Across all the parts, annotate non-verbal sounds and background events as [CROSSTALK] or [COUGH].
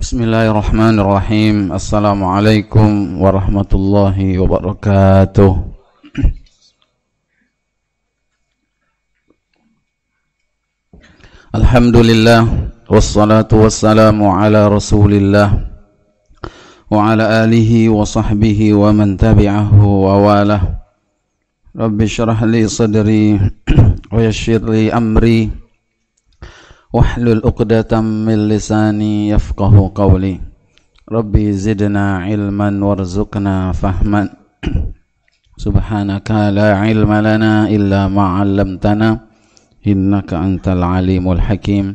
بسم الله الرحمن الرحيم السلام عليكم ورحمة الله وبركاته الحمد لله والصلاة والسلام على رسول الله وعلى آله وصحبه ومن تبعه وواله رب اشرح لي صدري ويشر لي أمري Wahlul uqdatam min lisani yafqahu qawli Rabbi zidna ilman warzuqna fahman Subhanaka la ilma lana illa ma'allamtana innaka antal alimul hakim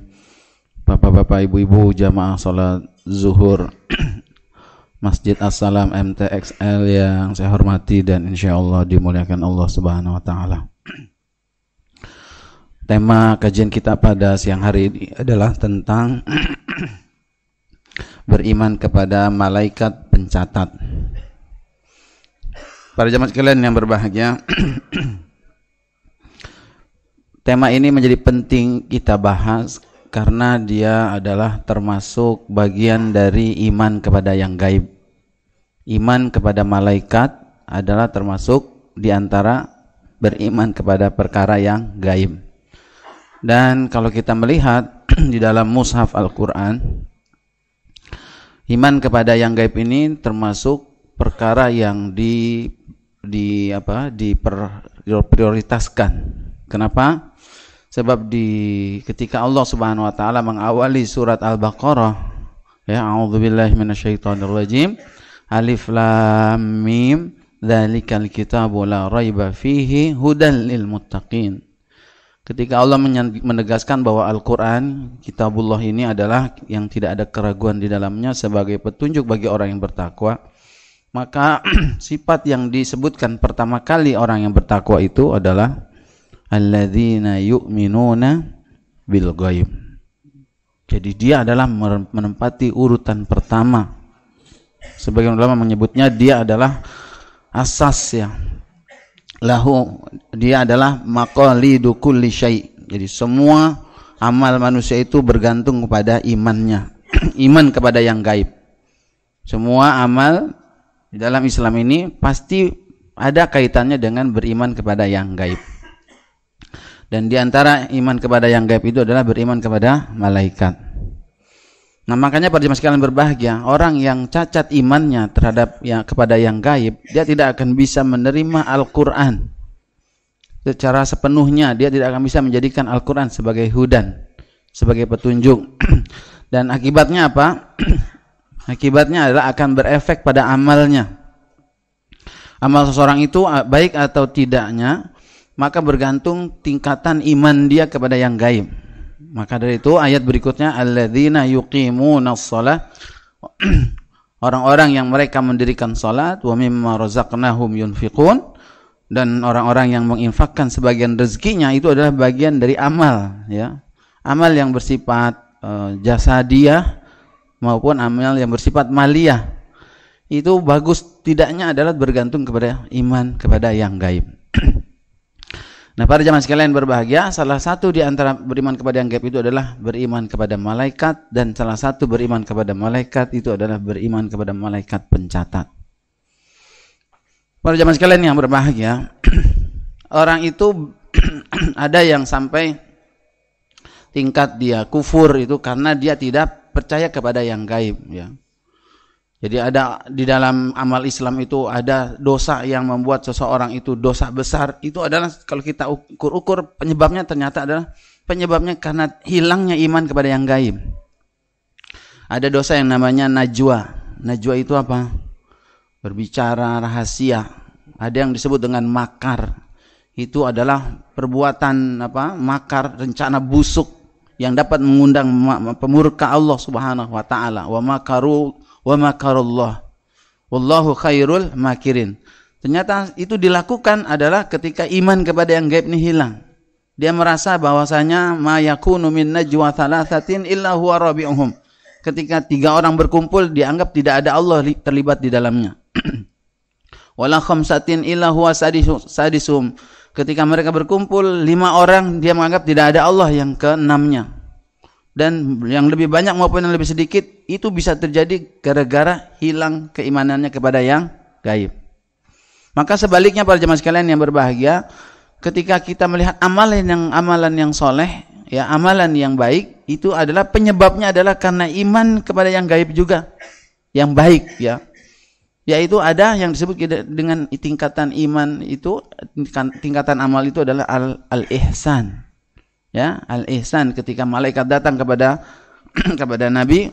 Bapak-bapak, ibu-ibu jamaah salat zuhur. [CLEARS THROAT] Masjid Assalam MTXL yang saya hormati dan insya Allah dimuliakan Allah Subhanahu wa taala. Tema kajian kita pada siang hari ini adalah tentang [CLEARS THROAT] beriman kepada malaikat pencatat. Para jamaah sekalian yang berbahagia, [CLEARS THROAT] Tema ini menjadi penting kita bahas karena dia adalah termasuk bagian dari iman kepada yang gaib. Iman kepada malaikat adalah termasuk di antara beriman kepada perkara yang gaib. Dan kalau kita melihat [CLEARS THROAT] di dalam mushaf Al-Qur'an iman kepada yang gaib ini termasuk perkara yang di di apa diprioritaskan. Kenapa? Sebab di ketika Allah Subhanahu wa taala mengawali surat Al-Baqarah ya a'udzubillahi minasyaitonirrajim alif lam mim dzalikal kitabu la raiba fihi hudan lil muttaqin. Ketika Allah menegaskan bahwa Al-Qur'an kitabullah ini adalah yang tidak ada keraguan di dalamnya sebagai petunjuk bagi orang yang bertakwa, maka [CLEARS THROAT] sifat yang disebutkan pertama kali orang yang bertakwa itu adalah alladzina yu'minuna bil ghaib. Jadi dia adalah menempati urutan pertama. Sebagian ulama menyebutnya dia adalah asas ya. Lahu dia adalah maqalidu kulli syai. Jadi semua amal manusia itu bergantung kepada imannya. [CLEARS THROAT] Iman kepada yang gaib. Semua amal di dalam Islam ini pasti ada kaitannya dengan beriman kepada yang gaib. Dan di antara iman kepada yang gaib itu adalah beriman kepada malaikat. Nah makanya pada jemaah sekalian berbahagia, orang yang cacat imannya terhadap yang kepada yang gaib, dia tidak akan bisa menerima Al-Quran secara sepenuhnya. Dia tidak akan bisa menjadikan Al-Quran sebagai hudan, sebagai petunjuk. [CLEARS THROAT] Dan akibatnya apa? [CLEARS THROAT] akibatnya adalah akan berefek pada amalnya. Amal seseorang itu baik atau tidaknya maka bergantung tingkatan iman dia kepada yang gaib. Maka dari itu ayat berikutnya alladzina yuqimuna shalah [CLEARS THROAT] orang-orang yang mereka mendirikan salat wa mimma razaqnahum yunfiqun dan orang-orang yang menginfakkan sebagian rezekinya itu adalah bagian dari amal ya. Amal yang bersifat uh, dia maupun amal yang bersifat maliyah. Itu bagus tidaknya adalah bergantung kepada iman kepada yang gaib. Nah, para jamaah sekalian berbahagia, salah satu di antara beriman kepada yang gaib itu adalah beriman kepada malaikat dan salah satu beriman kepada malaikat itu adalah beriman kepada malaikat pencatat. Para jamaah sekalian yang berbahagia, [CLEARS THROAT] orang itu [CLEARS THROAT] ada yang sampai tingkat dia kufur itu karena dia tidak percaya kepada yang gaib ya. Jadi ada di dalam amal Islam itu ada dosa yang membuat seseorang itu dosa besar. Itu adalah kalau kita ukur-ukur penyebabnya ternyata adalah penyebabnya karena hilangnya iman kepada yang gaib. Ada dosa yang namanya najwa. Najwa itu apa? Berbicara rahasia. Ada yang disebut dengan makar. Itu adalah perbuatan apa? Makar, rencana busuk yang dapat mengundang pemurka Allah Subhanahu wa taala. Wa makaru wa makarullah. Wallahu khairul makirin. Ternyata itu dilakukan adalah ketika iman kepada yang gaib ini hilang. Dia merasa bahwasanya ma yakunu min najwa thalathatin illa huwa rabi'uhum. Ketika tiga orang berkumpul dianggap tidak ada Allah terlibat di dalamnya. [CLEARS THROAT] Wala khamsatin illa huwa sadisum. Ketika mereka berkumpul lima orang dia menganggap tidak ada Allah yang keenamnya dan yang lebih banyak maupun yang lebih sedikit itu bisa terjadi gara-gara hilang keimanannya kepada yang gaib. Maka sebaliknya para jemaah sekalian yang berbahagia, ketika kita melihat amalan yang amalan yang soleh, ya amalan yang baik itu adalah penyebabnya adalah karena iman kepada yang gaib juga, yang baik ya. Yaitu ada yang disebut dengan tingkatan iman itu tingkatan amal itu adalah al, al ihsan ya al ihsan ketika malaikat datang kepada [CLEARS THROAT] kepada Nabi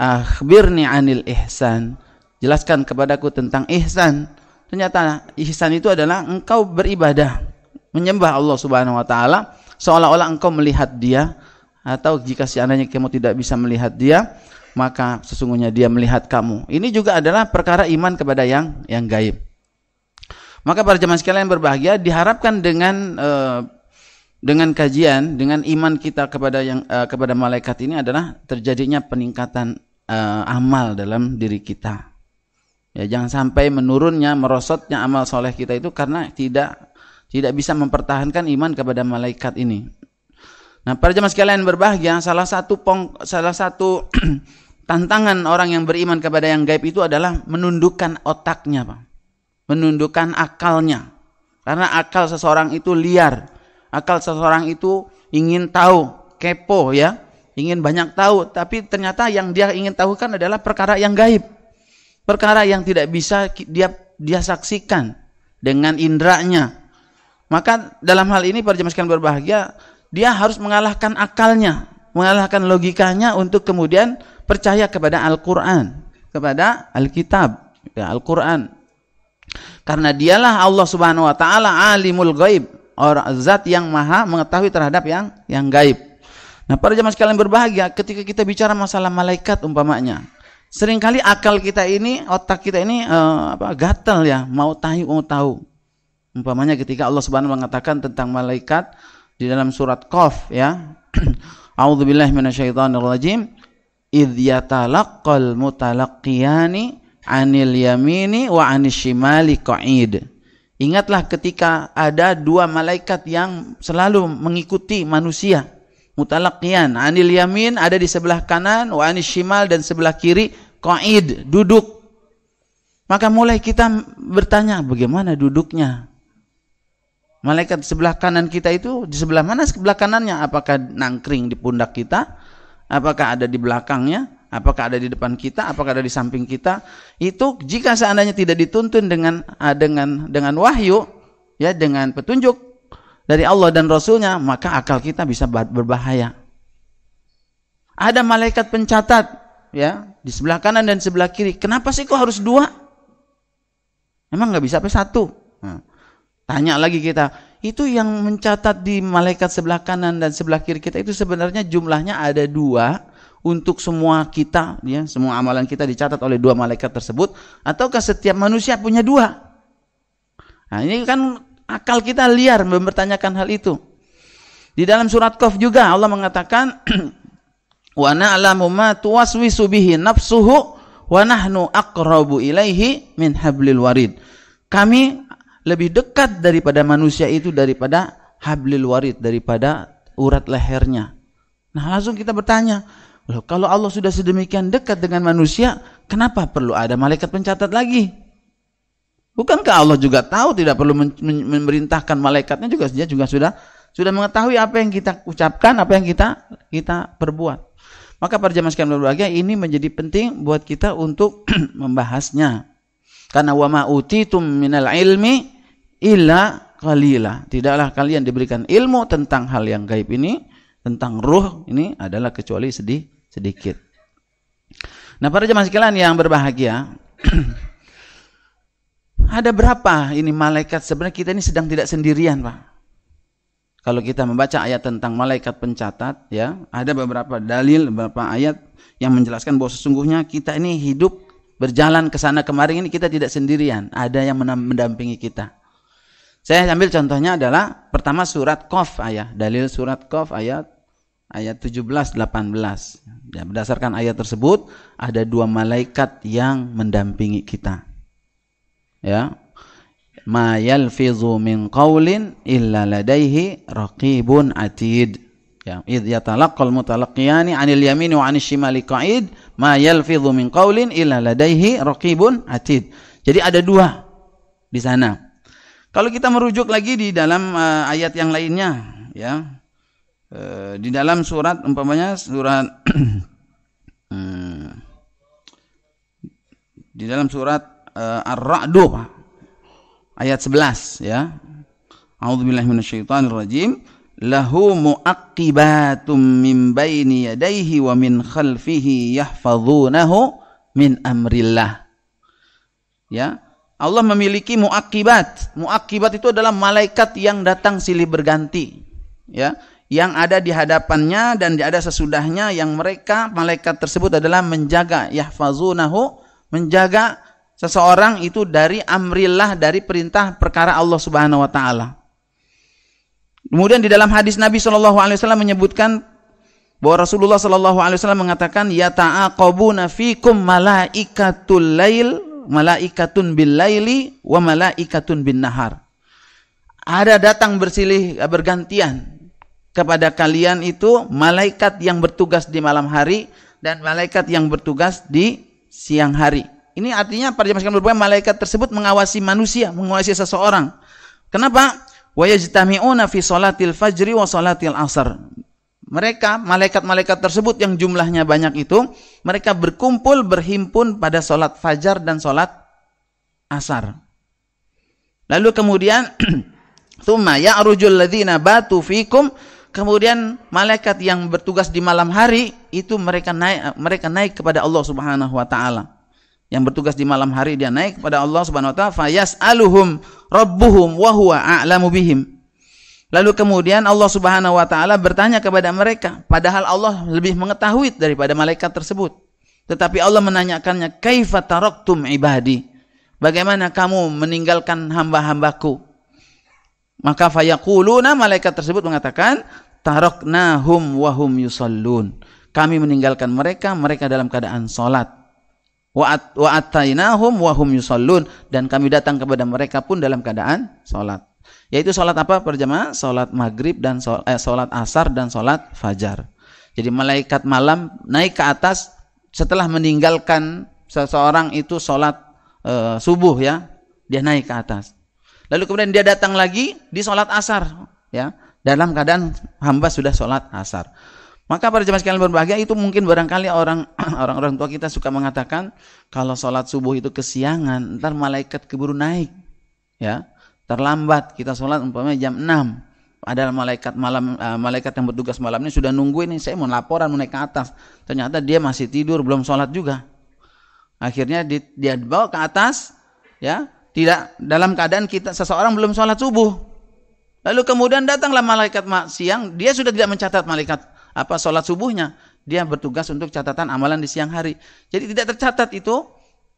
akhbirni anil ihsan. Jelaskan kepadaku tentang ihsan. Ternyata ihsan itu adalah engkau beribadah menyembah Allah Subhanahu wa taala seolah-olah engkau melihat dia atau jika seandainya kamu tidak bisa melihat dia maka sesungguhnya dia melihat kamu. Ini juga adalah perkara iman kepada yang yang gaib. Maka para jemaah sekalian berbahagia diharapkan dengan uh, dengan kajian, dengan iman kita kepada yang uh, kepada malaikat ini adalah terjadinya peningkatan uh, amal dalam diri kita. Ya, jangan sampai menurunnya, merosotnya amal soleh kita itu karena tidak tidak bisa mempertahankan iman kepada malaikat ini. Nah, para jemaah sekalian berbahagia, salah satu pong, salah satu [CLEARS THROAT] tantangan orang yang beriman kepada yang gaib itu adalah menundukkan otaknya, Pak. Menundukkan akalnya. Karena akal seseorang itu liar akal seseorang itu ingin tahu, kepo ya, ingin banyak tahu, tapi ternyata yang dia ingin tahu kan adalah perkara yang gaib. Perkara yang tidak bisa dia dia saksikan dengan indranya. Maka dalam hal ini para jemaah berbahagia, dia harus mengalahkan akalnya, mengalahkan logikanya untuk kemudian percaya kepada Al-Qur'an, kepada Alkitab, ya Al-Qur'an. Karena dialah Allah Subhanahu wa taala alimul ghaib, orang zat yang maha mengetahui terhadap yang yang gaib. Nah, para jemaah sekalian berbahagia ketika kita bicara masalah malaikat umpamanya. Seringkali akal kita ini, otak kita ini uh, apa gatal ya, mau tahu mau tahu. Umpamanya ketika Allah Subhanahu mengatakan tentang malaikat di dalam surat Qaf ya. [CLEARS THROAT] A'udzubillahi minasyaitonirrajim. Idh yatalaqqal mutalaqqiyani 'anil yamini wa 'anil shimali qa'id. Ingatlah ketika ada dua malaikat yang selalu mengikuti manusia. Mutalaqiyan, anil yamin ada di sebelah kanan, wa shimal dan sebelah kiri, qaid, duduk. Maka mulai kita bertanya, bagaimana duduknya? Malaikat sebelah kanan kita itu di sebelah mana sebelah kanannya? Apakah nangkring di pundak kita? Apakah ada di belakangnya? Apakah ada di depan kita, apakah ada di samping kita, itu jika seandainya tidak dituntun dengan ah, dengan dengan wahyu, ya dengan petunjuk dari Allah dan Rasulnya, maka akal kita bisa berbahaya. Ada malaikat pencatat, ya di sebelah kanan dan sebelah kiri. Kenapa sih kok harus dua? Emang nggak bisa apa satu? Nah, tanya lagi kita, itu yang mencatat di malaikat sebelah kanan dan sebelah kiri kita itu sebenarnya jumlahnya ada dua untuk semua kita, ya, semua amalan kita dicatat oleh dua malaikat tersebut, ataukah setiap manusia punya dua? Nah, ini kan akal kita liar mempertanyakan hal itu. Di dalam surat Qaf juga Allah mengatakan [CLEARS THROAT] wa na'lamu ma tuwaswisu bihi nafsuhu wa nahnu aqrabu ilaihi min hablil warid. Kami lebih dekat daripada manusia itu daripada hablil warid, daripada urat lehernya. Nah, langsung kita bertanya, Loh, kalau Allah sudah sedemikian dekat dengan manusia, kenapa perlu ada malaikat pencatat lagi? Bukankah Allah juga tahu tidak perlu memerintahkan malaikatnya juga dia juga sudah sudah mengetahui apa yang kita ucapkan, apa yang kita kita perbuat. Maka para jemaah sekalian berbahagia ini menjadi penting buat kita untuk [CLEARS THROAT] membahasnya. Karena wa ma utitum minal ilmi illa qalila. Tidaklah kalian diberikan ilmu tentang hal yang gaib ini, tentang ruh ini adalah kecuali sedih sedikit. Nah, para jemaah sekalian yang berbahagia, [CLEARS THROAT] ada berapa ini malaikat? Sebenarnya kita ini sedang tidak sendirian, Pak. Kalau kita membaca ayat tentang malaikat pencatat, ya, ada beberapa dalil, beberapa ayat yang menjelaskan bahwa sesungguhnya kita ini hidup berjalan ke sana kemarin ini kita tidak sendirian, ada yang mendampingi kita. Saya ambil contohnya adalah pertama surat Qaf ayat, dalil surat Qaf ayat ayat 17 18. Ya, berdasarkan ayat tersebut ada dua malaikat yang mendampingi kita. Ya. Ma yalfizu min qaulin illa ladaihi raqibun atid. Ya, id yatalaqqal mutalaqiyani 'anil yamini wa 'anil shimali qa'id ma yalfidhu min qawlin illa ladaihi raqibun atid. Jadi ada dua di sana. Kalau kita merujuk lagi di dalam uh, ayat yang lainnya, ya, uh, di dalam surat umpamanya surat uh, [CLEARS THROAT] di dalam surat uh, Ar-Ra'd ayat 11 ya. A'udzubillahi minasyaitonirrajim lahu muaqibatum min baini yadayhi wa min khalfihi yahfazunahu min amrillah. Ya. Allah memiliki muakibat. Muakibat itu adalah malaikat yang datang silih berganti. Ya. Yang ada di hadapannya dan ada sesudahnya yang mereka malaikat tersebut adalah menjaga yahfazunahu menjaga seseorang itu dari amrillah dari perintah perkara Allah Subhanahu wa taala. Kemudian di dalam hadis Nabi Shallallahu Alaihi Wasallam menyebutkan bahwa Rasulullah Shallallahu Alaihi Wasallam mengatakan ya ta'aqabuna fikum malaikatul lail malaikatun bil laili wa malaikatun bin nahar. Ada datang bersilih bergantian kepada kalian itu malaikat yang bertugas di malam hari dan malaikat yang bertugas di siang hari. Ini artinya para jemaah sekalian malaikat tersebut mengawasi manusia, mengawasi seseorang. Kenapa? wa yajtami'una fi salatil fajri wa salatil asar. Mereka, malaikat-malaikat tersebut yang jumlahnya banyak itu, mereka berkumpul, berhimpun pada solat fajar dan solat asar. Lalu kemudian, [CLEARS THROAT] Thumma ya'rujul ladzina batu fikum, kemudian malaikat yang bertugas di malam hari, itu mereka naik, mereka naik kepada Allah subhanahu wa ta'ala yang bertugas di malam hari dia naik kepada Allah Subhanahu wa taala fayas'aluhum rabbuhum wa huwa a'lamu bihim. Lalu kemudian Allah Subhanahu wa taala bertanya kepada mereka padahal Allah lebih mengetahui daripada malaikat tersebut. Tetapi Allah menanyakannya kaifa taraktum ibadi? Bagaimana kamu meninggalkan hamba-hambaku? Maka fayaquluna malaikat tersebut mengatakan taraknahum wa hum yusallun. Kami meninggalkan mereka, mereka dalam keadaan salat wa hum yusallun dan kami datang kepada mereka pun dalam keadaan salat. Yaitu salat apa perjamaah? Salat maghrib dan salat, eh, asar dan salat fajar. Jadi malaikat malam naik ke atas setelah meninggalkan seseorang itu salat eh, subuh ya, dia naik ke atas. Lalu kemudian dia datang lagi di salat asar ya, dalam keadaan hamba sudah salat asar. Maka para jemaah sekalian berbahagia itu mungkin barangkali orang [CLEARS THROAT] orang-orang tua kita suka mengatakan kalau sholat subuh itu kesiangan, ntar malaikat keburu naik, ya. Terlambat kita sholat umpamanya jam 6 ada malaikat malam uh, malaikat yang bertugas malam ini sudah nunggu ini saya mau laporan mau naik ke atas. Ternyata dia masih tidur belum sholat juga. Akhirnya di, dia dibawa ke atas ya tidak dalam keadaan kita seseorang belum sholat subuh. Lalu kemudian datanglah malaikat siang dia sudah tidak mencatat malaikat apa sholat subuhnya. Dia bertugas untuk catatan amalan di siang hari. Jadi tidak tercatat itu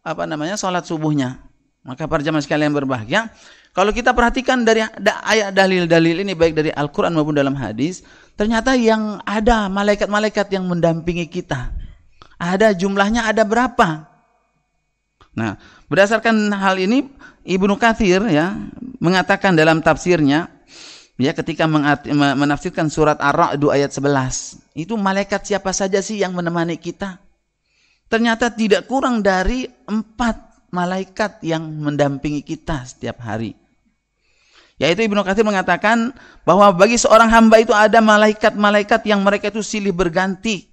apa namanya sholat subuhnya. Maka para jamaah sekalian berbahagia kalau kita perhatikan dari ayat dalil-dalil ini baik dari Al-Quran maupun dalam hadis ternyata yang ada malaikat-malaikat yang mendampingi kita. Ada jumlahnya ada berapa nah berdasarkan hal ini Ibnu Kathir ya mengatakan dalam tafsirnya ya ketika menafsirkan surat Ar-Ra'd ayat 11 itu malaikat siapa saja sih yang menemani kita? Ternyata tidak kurang dari empat malaikat yang mendampingi kita setiap hari. Yaitu Ibnu Katsir mengatakan bahwa bagi seorang hamba itu ada malaikat-malaikat yang mereka itu silih berganti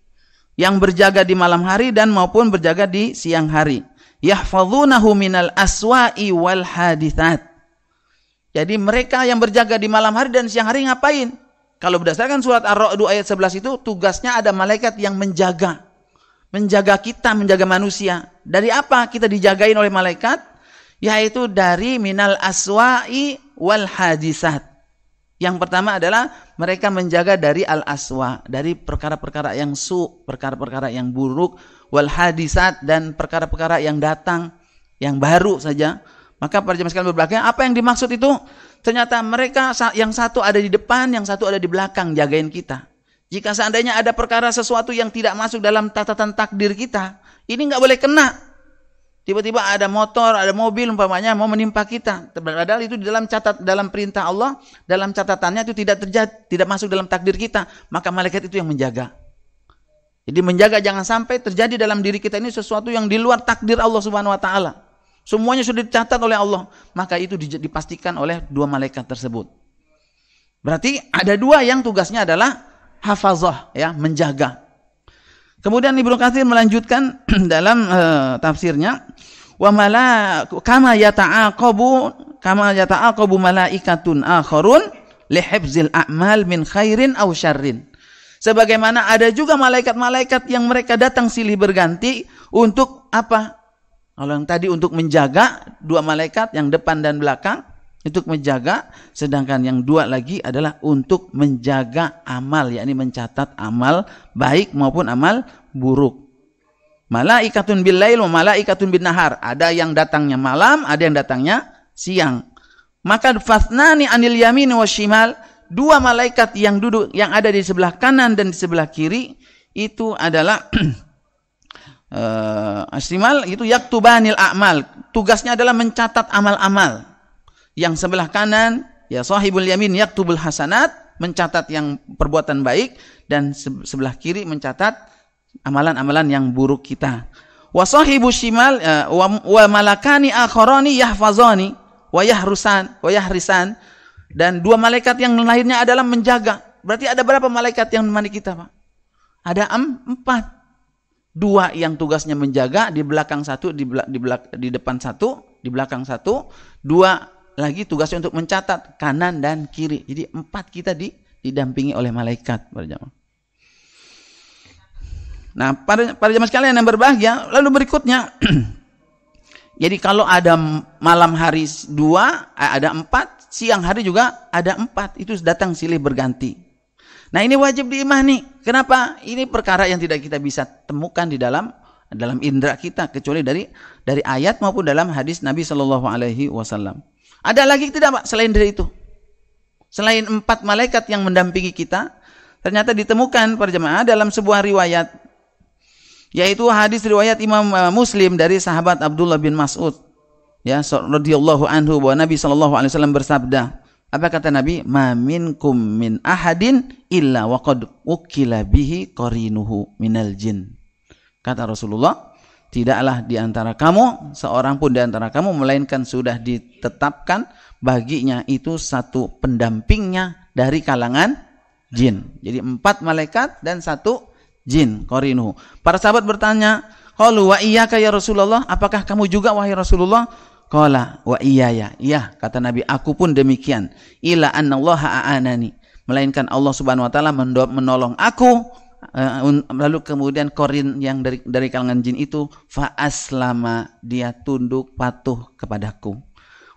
yang berjaga di malam hari dan maupun berjaga di siang hari yahfazunahu minal aswa'i wal hadithat jadi mereka yang berjaga di malam hari dan siang hari ngapain? Kalau berdasarkan surat Ar-Ra'd ayat 11 itu tugasnya ada malaikat yang menjaga. Menjaga kita, menjaga manusia. Dari apa kita dijagain oleh malaikat? Yaitu dari minal aswa'i wal hadisat. Yang pertama adalah mereka menjaga dari al-aswa, dari perkara-perkara yang su, perkara-perkara yang buruk, wal hadisat dan perkara-perkara yang datang, yang baru saja maka para jemaah sekalian berbelakang, apa yang dimaksud itu? Ternyata mereka yang satu ada di depan, yang satu ada di belakang jagain kita. Jika seandainya ada perkara sesuatu yang tidak masuk dalam catatan takdir kita, ini nggak boleh kena. Tiba-tiba ada motor, ada mobil umpamanya mau menimpa kita. Padahal itu di dalam catat dalam perintah Allah, dalam catatannya itu tidak terjadi, tidak masuk dalam takdir kita. Maka malaikat itu yang menjaga. Jadi menjaga jangan sampai terjadi dalam diri kita ini sesuatu yang di luar takdir Allah Subhanahu wa taala. Semuanya sudah dicatat oleh Allah, maka itu dipastikan oleh dua malaikat tersebut. Berarti ada dua yang tugasnya adalah hafazah ya, menjaga. Kemudian Ibnu Katsir melanjutkan [CLEARS THROAT] dalam uh, tafsirnya wa mala kama yata'aqabu kama yata'aqabu malaikatun akharun li hifzil a'mal min khairin aw syarrin. Sebagaimana ada juga malaikat-malaikat yang mereka datang silih berganti untuk apa? Kalau yang tadi untuk menjaga dua malaikat yang depan dan belakang untuk menjaga sedangkan yang dua lagi adalah untuk menjaga amal yakni mencatat amal baik maupun amal buruk. Malaikatun bil lail wa malaikatun bin nahar. Ada yang datangnya malam ada yang datangnya siang. Maka fasnani anil yamin wa shimal. Dua malaikat yang duduk yang ada di sebelah kanan dan di sebelah kiri itu adalah [CLEARS THROAT] uh, asimal itu yaktubanil a'mal tugasnya adalah mencatat amal-amal yang sebelah kanan ya sahibul yamin yaktubul hasanat mencatat yang perbuatan baik dan sebelah kiri mencatat amalan-amalan yang buruk kita. Wa sahibu shimal uh, wa, malakani akharani yahfazani wa yahrusan wa yahrisan dan dua malaikat yang lainnya adalah menjaga. Berarti ada berapa malaikat yang menemani kita, Pak? Ada empat. Dua yang tugasnya menjaga, di belakang satu, di, belak, di, belak, di depan satu, di belakang satu. Dua lagi tugasnya untuk mencatat kanan dan kiri. Jadi empat kita di, didampingi oleh malaikat berjamaah. Nah, pada pada jamaah sekalian yang berbahagia, lalu berikutnya [CLEARS THROAT] jadi kalau ada malam hari dua, eh, ada empat, siang hari juga ada empat, itu datang silih berganti. Nah ini wajib diimani. Kenapa? Ini perkara yang tidak kita bisa temukan di dalam dalam indera kita kecuali dari dari ayat maupun dalam hadis Nabi Shallallahu Alaihi Wasallam. Ada lagi tidak Pak? Selain dari itu? Selain empat malaikat yang mendampingi kita, ternyata ditemukan para jemaah dalam sebuah riwayat yaitu hadis riwayat Imam uh, Muslim dari sahabat Abdullah bin Mas'ud. Ya radhiyallahu anhu bahwa Nabi sallallahu alaihi wasallam bersabda apa kata Nabi? Ma minkum min ahadin illa waqad ukila bihi qarinuhu minal jin. Kata Rasulullah tidaklah di antara kamu seorang pun di antara kamu melainkan sudah ditetapkan baginya itu satu pendampingnya dari kalangan jin. Jadi empat malaikat dan satu jin korinu. Para sahabat bertanya, "Qalu wa iyyaka ya Rasulullah? Apakah kamu juga wahai Rasulullah?" Qala wa iya ya. Iya, kata Nabi, aku pun demikian. Ila annallaha a'anani. Melainkan Allah Subhanahu wa taala menolong aku lalu kemudian korin yang dari dari kalangan jin itu fa aslama dia tunduk patuh kepadaku.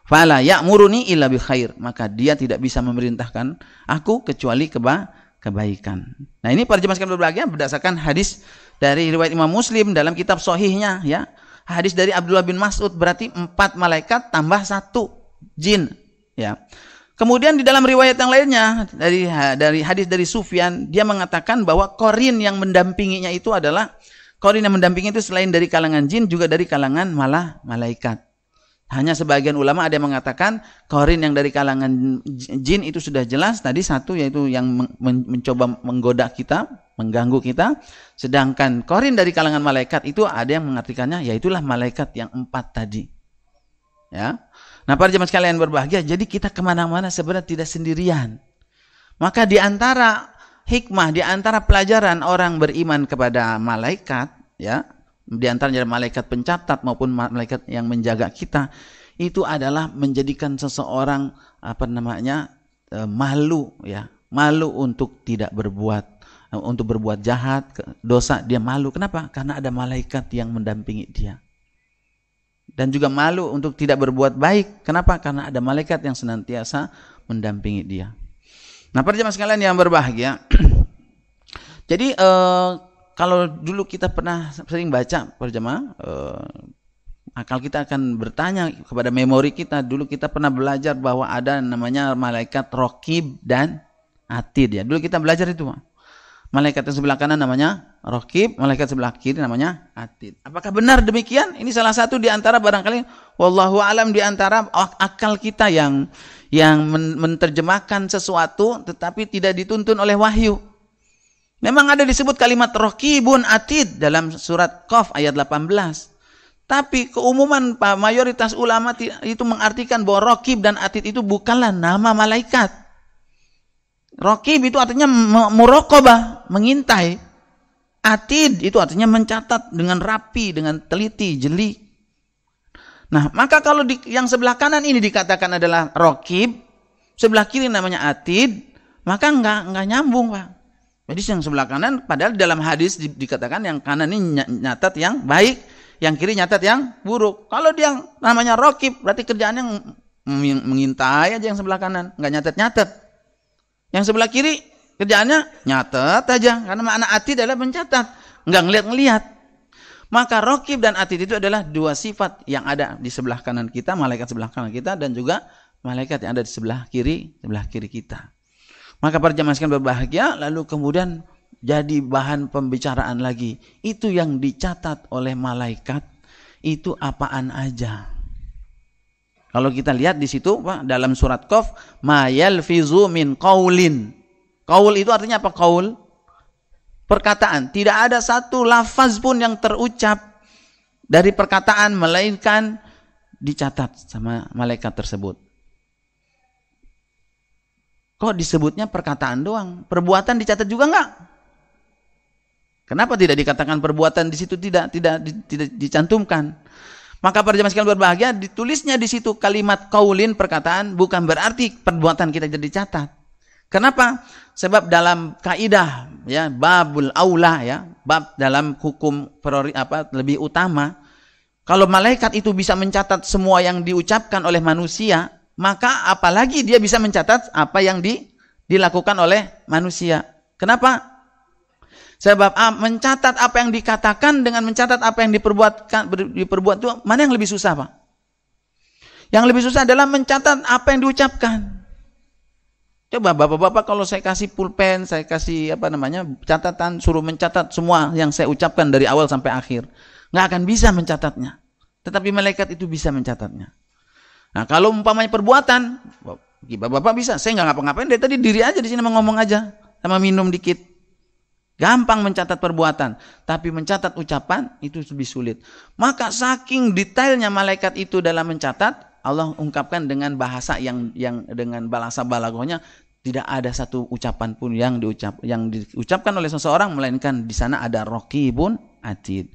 Fala ya'muruni illa bi khair, maka dia tidak bisa memerintahkan aku kecuali keba kebaikan. Nah, ini para jemaah berbahagia berdasarkan hadis dari riwayat Imam Muslim dalam kitab sahihnya ya. Hadis dari Abdullah bin Mas'ud berarti empat malaikat tambah satu jin ya. Kemudian di dalam riwayat yang lainnya dari dari hadis dari Sufyan dia mengatakan bahwa korin yang mendampinginya itu adalah korin yang mendampingi itu selain dari kalangan jin juga dari kalangan malah malaikat. Hanya sebagian ulama ada yang mengatakan korin yang dari kalangan jin itu sudah jelas tadi satu yaitu yang mencoba menggoda kita, mengganggu kita. Sedangkan korin dari kalangan malaikat itu ada yang mengartikannya yaitulah malaikat yang empat tadi. Ya, Nah para jemaah sekalian berbahagia, jadi kita ke mana-mana sebenarnya tidak sendirian. Maka di antara hikmah, di antara pelajaran orang beriman kepada malaikat, ya, di antara malaikat pencatat maupun malaikat yang menjaga kita, itu adalah menjadikan seseorang apa namanya e, malu, ya, malu untuk tidak berbuat, e, untuk berbuat jahat, dosa dia malu. Kenapa? Karena ada malaikat yang mendampingi dia dan juga malu untuk tidak berbuat baik. Kenapa? Karena ada malaikat yang senantiasa mendampingi dia. Nah, para jemaah sekalian yang berbahagia. [CLEARS THROAT] jadi eh, kalau dulu kita pernah sering baca para jemaah eh, akal kita akan bertanya kepada memori kita. Dulu kita pernah belajar bahwa ada namanya malaikat rokib dan atid ya. Dulu kita belajar itu. Malaikat yang sebelah kanan namanya Rokib, malaikat sebelah kiri namanya Atid. Apakah benar demikian? Ini salah satu di antara barangkali wallahu alam di antara akal kita yang yang menerjemahkan sesuatu tetapi tidak dituntun oleh wahyu. Memang ada disebut kalimat Rokibun Atid dalam surat Qaf ayat 18. Tapi keumuman mayoritas ulama itu mengartikan bahwa Rokib dan Atid itu bukanlah nama malaikat. Rokib itu artinya murokobah, mengintai. Atid itu artinya mencatat dengan rapi, dengan teliti, jeli. Nah, maka kalau di, yang sebelah kanan ini dikatakan adalah rokib, sebelah kiri namanya atid, maka enggak, enggak nyambung, Pak. Jadi yang sebelah kanan, padahal dalam hadis di, dikatakan yang kanan ini nyatat yang baik, yang kiri nyatat yang buruk. Kalau dia yang namanya rokib, berarti kerjaannya mengintai aja yang sebelah kanan, enggak nyatat-nyatat. Yang sebelah kiri kerjaannya nyatet aja karena makna atid adalah mencatat, nggak ngeliat-ngeliat. Maka rokib dan atid itu adalah dua sifat yang ada di sebelah kanan kita, malaikat sebelah kanan kita dan juga malaikat yang ada di sebelah kiri, sebelah kiri kita. Maka para jamaah sekalian berbahagia lalu kemudian jadi bahan pembicaraan lagi. Itu yang dicatat oleh malaikat itu apaan aja. Kalau kita lihat di situ Pak, dalam surat Qaf, mayal fizu min qaulin. Qaul itu artinya apa qaul? Perkataan. Tidak ada satu lafaz pun yang terucap dari perkataan melainkan dicatat sama malaikat tersebut. Kok disebutnya perkataan doang? Perbuatan dicatat juga enggak? Kenapa tidak dikatakan perbuatan di situ tidak tidak tidak dicantumkan? Maka para jemaah sekalian berbahagia, ditulisnya di situ kalimat kaulin perkataan bukan berarti perbuatan kita jadi catat. Kenapa? Sebab dalam kaidah ya babul aula ya, bab dalam hukum priori, apa lebih utama, kalau malaikat itu bisa mencatat semua yang diucapkan oleh manusia, maka apalagi dia bisa mencatat apa yang di, dilakukan oleh manusia. Kenapa? Sebab mencatat apa yang dikatakan dengan mencatat apa yang diperbuatkan diperbuat itu mana yang lebih susah, Pak? Yang lebih susah adalah mencatat apa yang diucapkan. Coba Bapak-bapak kalau saya kasih pulpen, saya kasih apa namanya? catatan suruh mencatat semua yang saya ucapkan dari awal sampai akhir. nggak akan bisa mencatatnya. Tetapi malaikat itu bisa mencatatnya. Nah, kalau umpamanya perbuatan, Bapak-bapak bisa. Saya nggak ngapa-ngapain dari tadi diri aja di sini ngomong aja sama minum dikit. Gampang mencatat perbuatan, tapi mencatat ucapan itu lebih sulit. Maka saking detailnya malaikat itu dalam mencatat, Allah ungkapkan dengan bahasa yang yang dengan bahasa balagohnya tidak ada satu ucapan pun yang diucap yang diucapkan oleh seseorang melainkan di sana ada rokibun atid.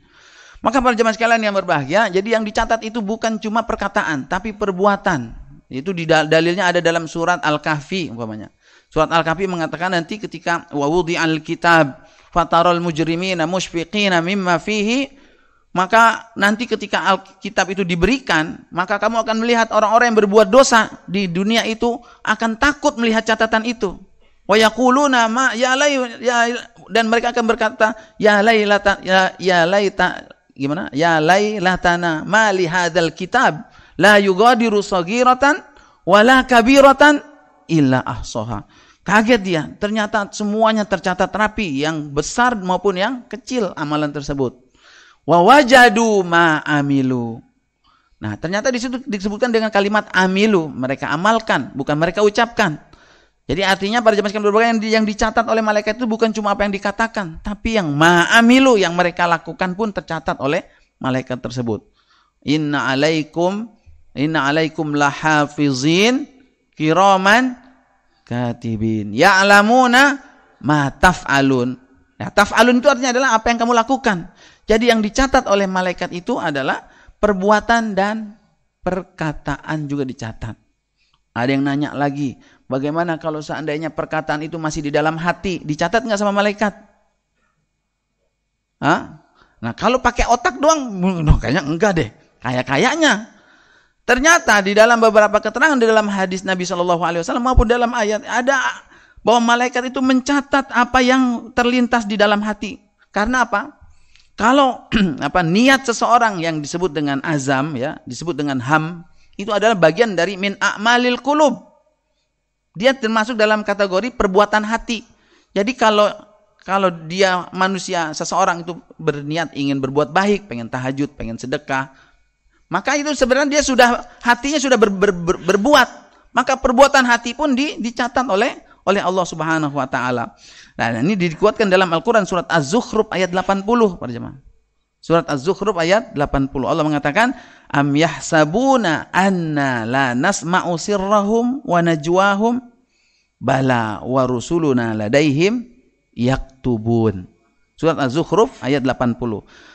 Maka para jemaah sekalian yang berbahagia, jadi yang dicatat itu bukan cuma perkataan, tapi perbuatan. Itu di dalilnya ada dalam surat Al-Kahfi umpamanya. Surat Al-Kahfi mengatakan nanti ketika wawudi al-kitab fatarul mujrimina mushfiqina mimma fihi maka nanti ketika Alkitab itu diberikan, maka kamu akan melihat orang-orang yang berbuat dosa di dunia itu akan takut melihat catatan itu. Wa yaquluna ma ya lay ya dan mereka akan berkata ya lailata ya ya laita gimana? Ya lailatana ma li hadzal kitab la yugadiru saghiratan wala kabiratan illa ahsaha. Kaget dia, ternyata semuanya tercatat rapi, yang besar maupun yang kecil amalan tersebut. Wa wajadu ma amilu. Nah, ternyata di situ disebutkan dengan kalimat amilu, mereka amalkan, bukan mereka ucapkan. Jadi artinya pada zaman sekarang berbagai yang, yang dicatat oleh malaikat itu bukan cuma apa yang dikatakan, tapi yang ma'amilu yang mereka lakukan pun tercatat oleh malaikat tersebut. Inna alaikum inna alaikum lahafizin kiraman katibin. Ya'lamuna ma taf'alun. Ya, taf'alun itu artinya adalah apa yang kamu lakukan. Jadi yang dicatat oleh malaikat itu adalah perbuatan dan perkataan juga dicatat. Ada yang nanya lagi, bagaimana kalau seandainya perkataan itu masih di dalam hati, dicatat nggak sama malaikat? Hah? Nah kalau pakai otak doang, no, kayaknya enggak deh. Kayak kayaknya. Ternyata di dalam beberapa keterangan di dalam hadis Nabi Shallallahu Alaihi Wasallam maupun dalam ayat ada bahwa malaikat itu mencatat apa yang terlintas di dalam hati. Karena apa? Kalau [CLEARS THROAT] apa niat seseorang yang disebut dengan azam ya, disebut dengan ham, itu adalah bagian dari min a'malil kulub. Dia termasuk dalam kategori perbuatan hati. Jadi kalau kalau dia manusia seseorang itu berniat ingin berbuat baik, pengen tahajud, pengen sedekah, maka itu sebenarnya dia sudah hatinya sudah ber, ber, ber, berbuat. Maka perbuatan hati pun di, dicatat oleh oleh Allah Subhanahu wa taala. Nah, ini dikuatkan dalam Al-Qur'an surat Az-Zukhruf ayat 80 para jemaah. Surat Az-Zukhruf ayat 80. Allah mengatakan, "Am yahsabuna anna la nasma'u sirrahum wa najwahum bala wa rusuluna ladaihim yaktubun." Surat Az-Zukhruf ayat 80.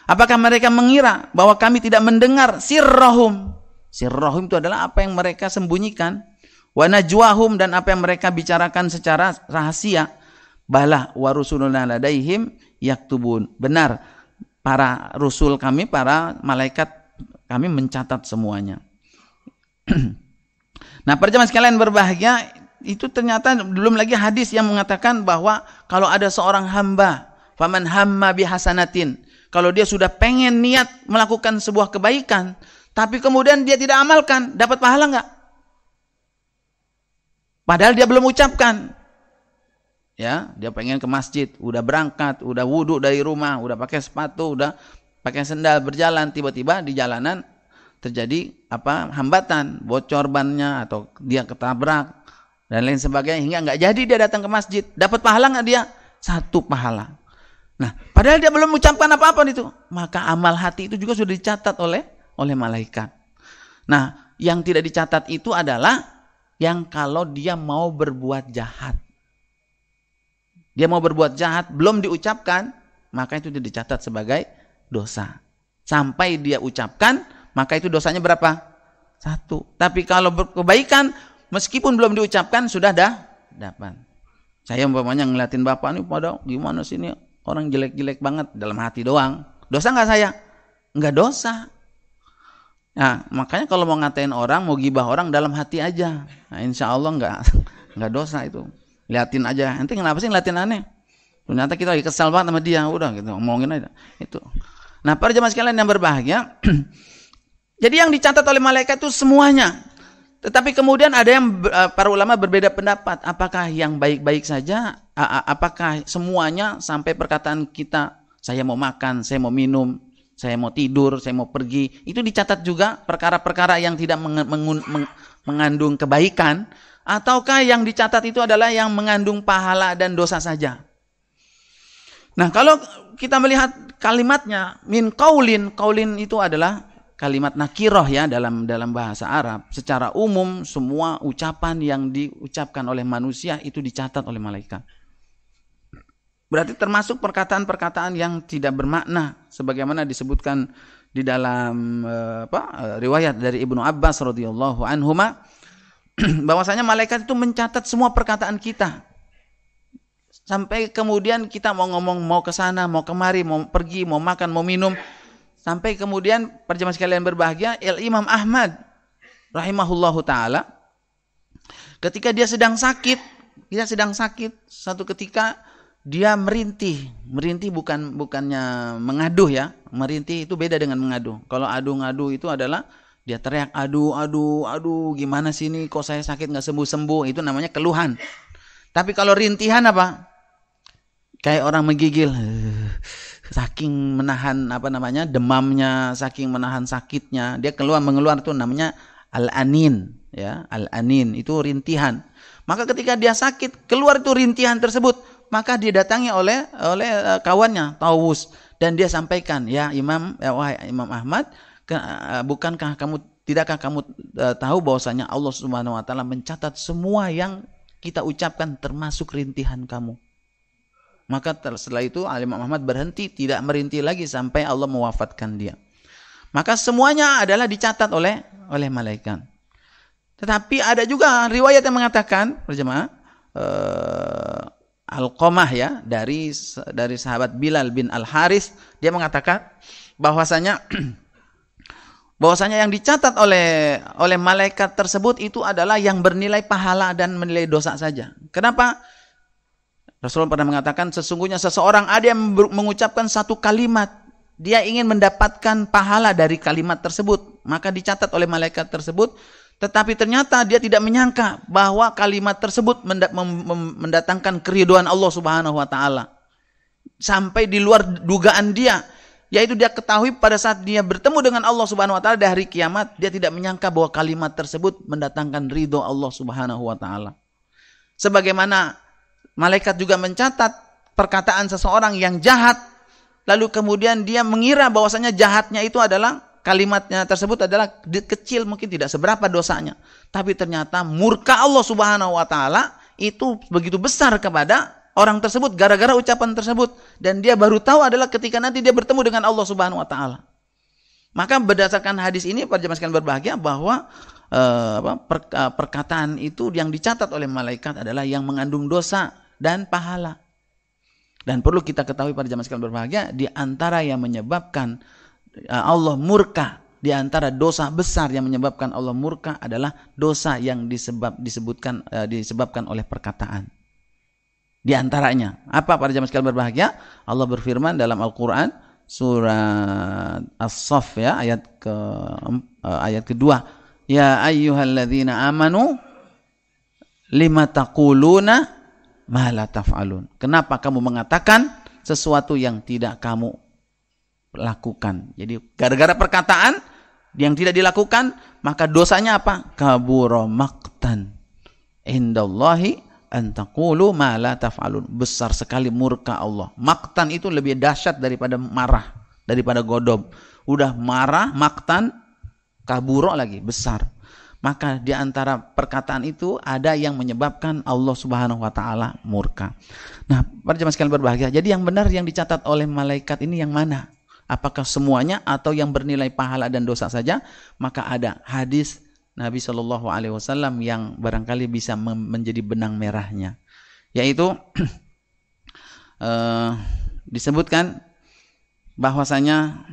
Apakah mereka mengira bahwa kami tidak mendengar sirrahum? Sirrahum itu adalah apa yang mereka sembunyikan. Wa najwahum dan apa yang mereka bicarakan secara rahasia. Bala wa rusuluna ladaihim yaktubun. Benar, para rusul kami, para malaikat kami mencatat semuanya. [CLEARS THROAT] nah, perjalanan sekalian berbahagia, itu ternyata belum lagi hadis yang mengatakan bahwa kalau ada seorang hamba Faman hamma bihasanatin. Kalau dia sudah pengen niat melakukan sebuah kebaikan, tapi kemudian dia tidak amalkan, dapat pahala enggak? Padahal dia belum ucapkan. Ya, dia pengen ke masjid, udah berangkat, udah wudhu dari rumah, udah pakai sepatu, udah pakai sendal berjalan, tiba-tiba di jalanan terjadi apa hambatan, bocor bannya atau dia ketabrak dan lain sebagainya hingga nggak jadi dia datang ke masjid. Dapat pahala nggak dia? Satu pahala. Nah, padahal dia belum mengucapkan apa-apa itu. Maka amal hati itu juga sudah dicatat oleh oleh malaikat. Nah, yang tidak dicatat itu adalah yang kalau dia mau berbuat jahat. Dia mau berbuat jahat, belum diucapkan, maka itu dicatat sebagai dosa. Sampai dia ucapkan, maka itu dosanya berapa? Satu. Tapi kalau berkebaikan, meskipun belum diucapkan, sudah dah dapat. Saya umpamanya ngeliatin bapak ini pada gimana sih ini orang jelek-jelek banget dalam hati doang. Dosa nggak saya? Nggak dosa. Nah, makanya kalau mau ngatain orang, mau gibah orang dalam hati aja. Nah, insya Allah nggak [LAUGHS] nggak dosa itu. Liatin aja. Nanti kenapa sih ngeliatin aneh? Ternyata kita lagi kesal banget sama dia, udah gitu ngomongin aja. Itu. Nah, para jemaah sekalian yang berbahagia, [CLEARS THROAT] jadi yang dicatat oleh malaikat itu semuanya. Tetapi kemudian ada yang eh, para ulama berbeda pendapat, apakah yang baik-baik saja apakah semuanya sampai perkataan kita saya mau makan, saya mau minum, saya mau tidur, saya mau pergi, itu dicatat juga perkara-perkara yang tidak meng meng meng mengandung kebaikan ataukah yang dicatat itu adalah yang mengandung pahala dan dosa saja. Nah, kalau kita melihat kalimatnya min kaulin, kaulin itu adalah kalimat nakiroh ya dalam dalam bahasa Arab. Secara umum semua ucapan yang diucapkan oleh manusia itu dicatat oleh malaikat. Berarti termasuk perkataan-perkataan yang tidak bermakna sebagaimana disebutkan di dalam uh, apa uh, riwayat dari Ibnu Abbas radhiyallahu anhuma [CLEARS THROAT] bahwasanya malaikat itu mencatat semua perkataan kita. Sampai kemudian kita mau ngomong mau ke sana, mau kemari, mau pergi, mau makan, mau minum. Sampai kemudian perjamaah sekalian berbahagia, El Imam Ahmad rahimahullahu taala ketika dia sedang sakit, dia sedang sakit satu ketika dia merintih. Merintih bukan bukannya mengaduh ya. Merintih itu beda dengan mengadu. Kalau adu-ngadu itu adalah dia teriak aduh aduh aduh gimana sih ini kok saya sakit nggak sembuh sembuh itu namanya keluhan. Tapi kalau rintihan apa? Kayak orang menggigil. Saking menahan apa namanya demamnya, saking menahan sakitnya, dia keluar mengeluar itu namanya al-anin ya, al-anin itu rintihan. Maka ketika dia sakit, keluar itu rintihan tersebut, maka didatangi oleh oleh uh, kawannya Tawus. Dan dia sampaikan ya Imam ya, wahai Imam Ahmad ke, uh, bukankah kamu tidakkah kamu uh, tahu bahwasanya Allah Subhanahu wa taala mencatat semua yang kita ucapkan termasuk rintihan kamu? Maka setelah itu Imam Ahmad berhenti tidak merintih lagi sampai Allah mewafatkan dia. Maka semuanya adalah dicatat oleh oleh malaikat. Tetapi ada juga riwayat yang mengatakan berjemaah Al-Qamah ya dari dari sahabat Bilal bin Al Haris dia mengatakan bahwasanya [CLEARS THROAT] bahwasanya yang dicatat oleh oleh malaikat tersebut itu adalah yang bernilai pahala dan menilai dosa saja. Kenapa? Rasulullah pernah mengatakan sesungguhnya seseorang ada yang mengucapkan satu kalimat dia ingin mendapatkan pahala dari kalimat tersebut maka dicatat oleh malaikat tersebut tetapi ternyata dia tidak menyangka bahwa kalimat tersebut mendatangkan keriduan Allah Subhanahu wa taala. sampai di luar dugaan dia yaitu dia ketahui pada saat dia bertemu dengan Allah Subhanahu wa taala di hari kiamat dia tidak menyangka bahwa kalimat tersebut mendatangkan ridho Allah Subhanahu wa taala sebagaimana malaikat juga mencatat perkataan seseorang yang jahat lalu kemudian dia mengira bahwasanya jahatnya itu adalah kalimatnya tersebut adalah kecil mungkin tidak seberapa dosanya tapi ternyata murka Allah Subhanahu wa taala itu begitu besar kepada orang tersebut gara-gara ucapan tersebut dan dia baru tahu adalah ketika nanti dia bertemu dengan Allah Subhanahu wa taala. Maka berdasarkan hadis ini para jemaah sekalian berbahagia bahwa uh, apa, uh, perkataan itu yang dicatat oleh malaikat adalah yang mengandung dosa dan pahala. Dan perlu kita ketahui para jemaah sekalian berbahagia di antara yang menyebabkan Allah murka di antara dosa besar yang menyebabkan Allah murka adalah dosa yang disebab disebutkan uh, disebabkan oleh perkataan. Di antaranya, apa para jamaah sekalian berbahagia? Allah berfirman dalam Al-Qur'an surat As-Saff ya ayat ke uh, ayat kedua, ya ayyuhalladzina amanu lima taquluna ma la. Kenapa kamu mengatakan sesuatu yang tidak kamu lakukan? Jadi gara-gara perkataan yang tidak dilakukan, maka dosanya apa? Kaburo maktan indallahi antakulu ma la taf'alun. Besar sekali murka Allah. Maktan itu lebih dahsyat daripada marah, daripada godom. Udah marah, maktan, kaburo lagi, besar. Maka di antara perkataan itu ada yang menyebabkan Allah Subhanahu wa taala murka. Nah, para jemaah sekalian berbahagia. Jadi yang benar yang dicatat oleh malaikat ini yang mana? Apakah semuanya atau yang bernilai pahala dan dosa saja? Maka ada hadis Nabi Shallallahu Alaihi Wasallam yang barangkali bisa menjadi benang merahnya, yaitu uh, [CLEARS THROAT] disebutkan bahwasanya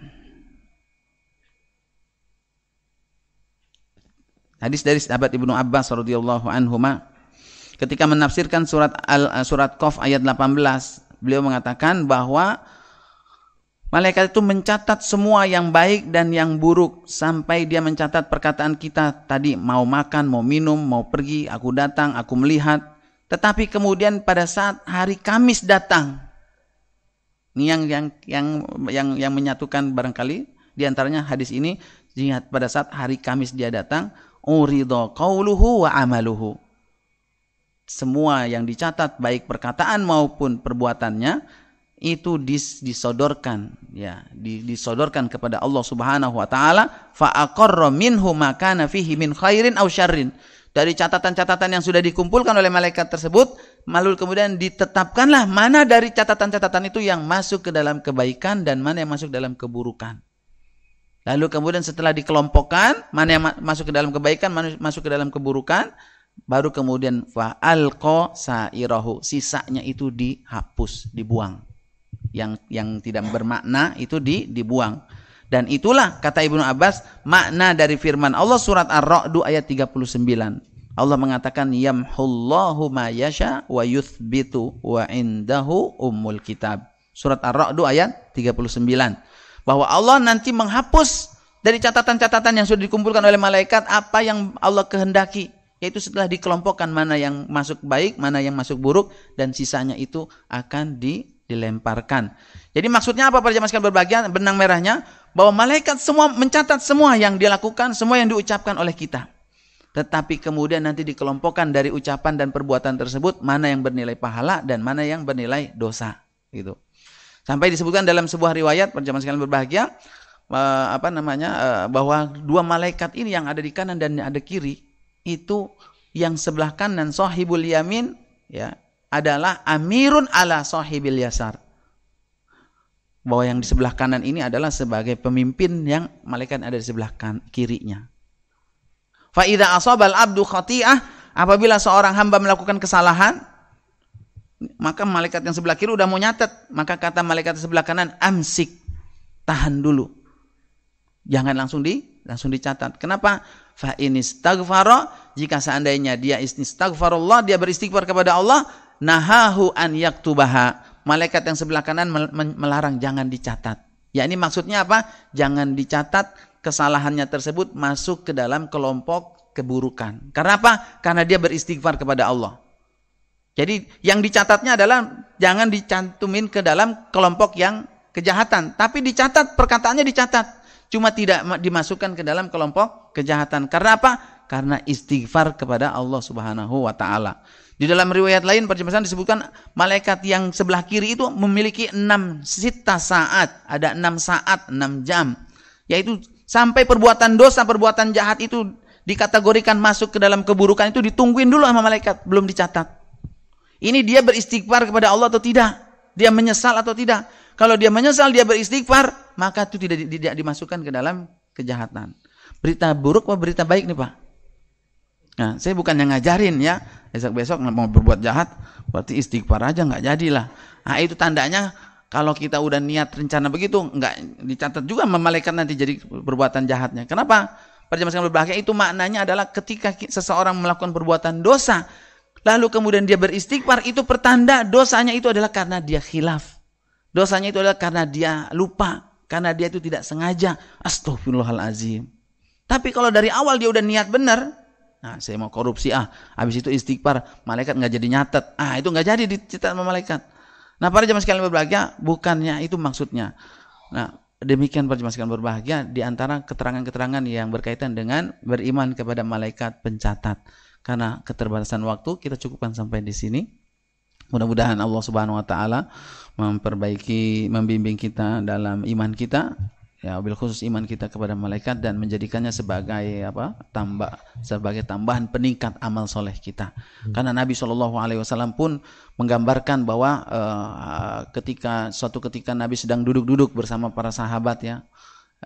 hadis dari sahabat Ibnu Abbas radhiyallahu anhu ketika menafsirkan surat al surat Qaf ayat 18 beliau mengatakan bahwa Malaikat itu mencatat semua yang baik dan yang buruk sampai dia mencatat perkataan kita tadi mau makan, mau minum, mau pergi, aku datang, aku melihat. Tetapi kemudian pada saat hari Kamis datang, ini yang yang yang yang yang menyatukan barangkali di antaranya hadis ini ingat pada saat hari Kamis dia datang, urido qauluhu wa amaluhu. Semua yang dicatat baik perkataan maupun perbuatannya itu dis, disodorkan ya. Disodorkan kepada Allah Subhanahu wa taala fa aqarra minhu ma kana fihi min khairin aw syarrin. Dari catatan-catatan yang sudah dikumpulkan oleh malaikat tersebut lalu kemudian ditetapkanlah mana dari catatan-catatan itu yang masuk ke dalam kebaikan dan mana yang masuk dalam keburukan. Lalu kemudian setelah dikelompokkan mana yang masuk ke dalam kebaikan mana masuk ke dalam keburukan baru kemudian fa alqa sairahu sisanya itu dihapus dibuang yang yang tidak bermakna itu di, dibuang. Dan itulah kata Ibnu Abbas makna dari firman Allah surat Ar-Ra'd ayat 39. Allah mengatakan yamhullahu ma yasha wa yuthbitu wa indahu ummul kitab. Surat Ar-Ra'd ayat 39. Bahwa Allah nanti menghapus dari catatan-catatan yang sudah dikumpulkan oleh malaikat apa yang Allah kehendaki yaitu setelah dikelompokkan mana yang masuk baik, mana yang masuk buruk dan sisanya itu akan di dilemparkan. Jadi maksudnya apa para jemaah sekalian berbahagia? Benang merahnya bahwa malaikat semua mencatat semua yang dilakukan, semua yang diucapkan oleh kita. Tetapi kemudian nanti dikelompokkan dari ucapan dan perbuatan tersebut mana yang bernilai pahala dan mana yang bernilai dosa, gitu. Sampai disebutkan dalam sebuah riwayat para jemaah sekalian berbahagia eh, apa namanya eh, bahwa dua malaikat ini yang ada di kanan dan ada kiri itu yang sebelah kanan sahibul yamin ya adalah amirun ala sahibil yasar. Bahwa yang di sebelah kanan ini adalah sebagai pemimpin yang malaikat ada di sebelah kan, kirinya. Fa idza asabal abdu khati'ah, apabila seorang hamba melakukan kesalahan, maka malaikat yang sebelah kiri udah mau nyatet, maka kata malaikat sebelah kanan, amsik, tahan dulu. Jangan langsung di langsung dicatat. Kenapa? Fa inistaghfara, jika seandainya dia istighfarullah, dia beristighfar kepada Allah, nahahu an yaktubaha. Malaikat yang sebelah kanan melarang jangan dicatat. Ya ini maksudnya apa? Jangan dicatat kesalahannya tersebut masuk ke dalam kelompok keburukan. Karena apa? Karena dia beristighfar kepada Allah. Jadi yang dicatatnya adalah jangan dicantumin ke dalam kelompok yang kejahatan, tapi dicatat perkataannya dicatat, cuma tidak dimasukkan ke dalam kelompok kejahatan. Karena apa? Karena istighfar kepada Allah Subhanahu wa taala. Di dalam riwayat lain perjemasan disebutkan malaikat yang sebelah kiri itu memiliki enam sita saat, ada enam saat, enam jam. Yaitu sampai perbuatan dosa, perbuatan jahat itu dikategorikan masuk ke dalam keburukan itu ditungguin dulu sama malaikat, belum dicatat. Ini dia beristighfar kepada Allah atau tidak? Dia menyesal atau tidak? Kalau dia menyesal, dia beristighfar, maka itu tidak, tidak dimasukkan ke dalam kejahatan. Berita buruk atau berita baik nih Pak? Nah, saya bukan yang ngajarin ya. Besok-besok mau berbuat jahat, berarti istighfar aja nggak jadilah. Nah, itu tandanya kalau kita udah niat rencana begitu, nggak dicatat juga sama malaikat nanti jadi perbuatan jahatnya. Kenapa? Perjamaah berbahagia itu maknanya adalah ketika seseorang melakukan perbuatan dosa, lalu kemudian dia beristighfar, itu pertanda dosanya itu adalah karena dia khilaf. Dosanya itu adalah karena dia lupa, karena dia itu tidak sengaja. Astagfirullahalazim. Tapi kalau dari awal dia udah niat benar, Nah, saya mau korupsi ah, habis itu istighfar, malaikat nggak jadi nyatet. Ah, itu nggak jadi dicatat sama malaikat. Nah, para jemaah sekalian berbahagia, bukannya itu maksudnya. Nah, demikian para jemaah sekalian berbahagia di antara keterangan-keterangan yang berkaitan dengan beriman kepada malaikat pencatat. Karena keterbatasan waktu, kita cukupkan sampai di sini. Mudah-mudahan Allah Subhanahu wa taala memperbaiki membimbing kita dalam iman kita ya bil khusus iman kita kepada malaikat dan menjadikannya sebagai apa tambah sebagai tambahan peningkat amal soleh kita. Hmm. karena Nabi Shallallahu Alaihi Wasallam pun menggambarkan bahwa uh, ketika suatu ketika Nabi sedang duduk-duduk bersama para sahabat ya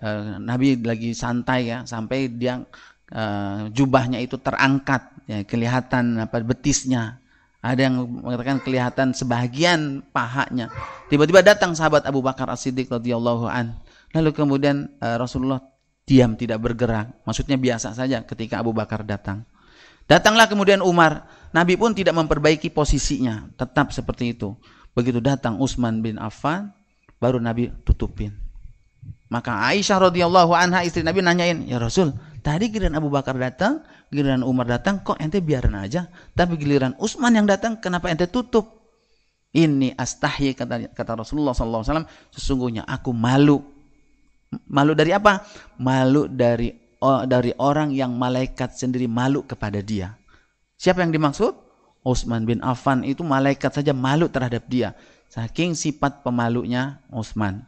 uh, Nabi lagi santai ya sampai dia uh, jubahnya itu terangkat ya kelihatan apa betisnya. Ada yang mengatakan kelihatan sebagian pahanya. Tiba-tiba datang sahabat Abu Bakar As-Siddiq radhiyallahu an Lalu kemudian uh, Rasulullah diam tidak bergerak. Maksudnya biasa saja ketika Abu Bakar datang. Datanglah kemudian Umar. Nabi pun tidak memperbaiki posisinya. Tetap seperti itu. Begitu datang Utsman bin Affan, baru Nabi tutupin. Maka Aisyah radhiyallahu anha istri Nabi nanyain, "Ya Rasul, tadi giliran Abu Bakar datang, giliran Umar datang, kok ente biarin aja? Tapi giliran Utsman yang datang, kenapa ente tutup?" Ini astahyi kata, kata Rasulullah SAW, sesungguhnya aku malu Malu dari apa? Malu dari dari orang yang malaikat sendiri malu kepada dia. Siapa yang dimaksud? Utsman bin Affan itu malaikat saja malu terhadap dia. Saking sifat pemalunya Utsman.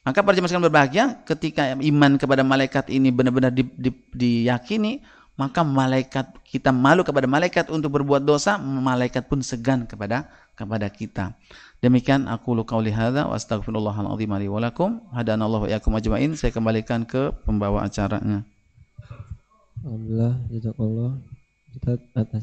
Maka para jemaah berbahagia ketika iman kepada malaikat ini benar-benar di, di, diyakini, maka malaikat kita malu kepada malaikat untuk berbuat dosa, malaikat pun segan kepada kepada kita. Demikian aku lu qauli hadza wa astaghfirullahal azim li wa lakum. Hadanallahu iyyakum ajmain. Saya kembalikan ke pembawa acaranya. Alhamdulillah jazakallah. Kita atas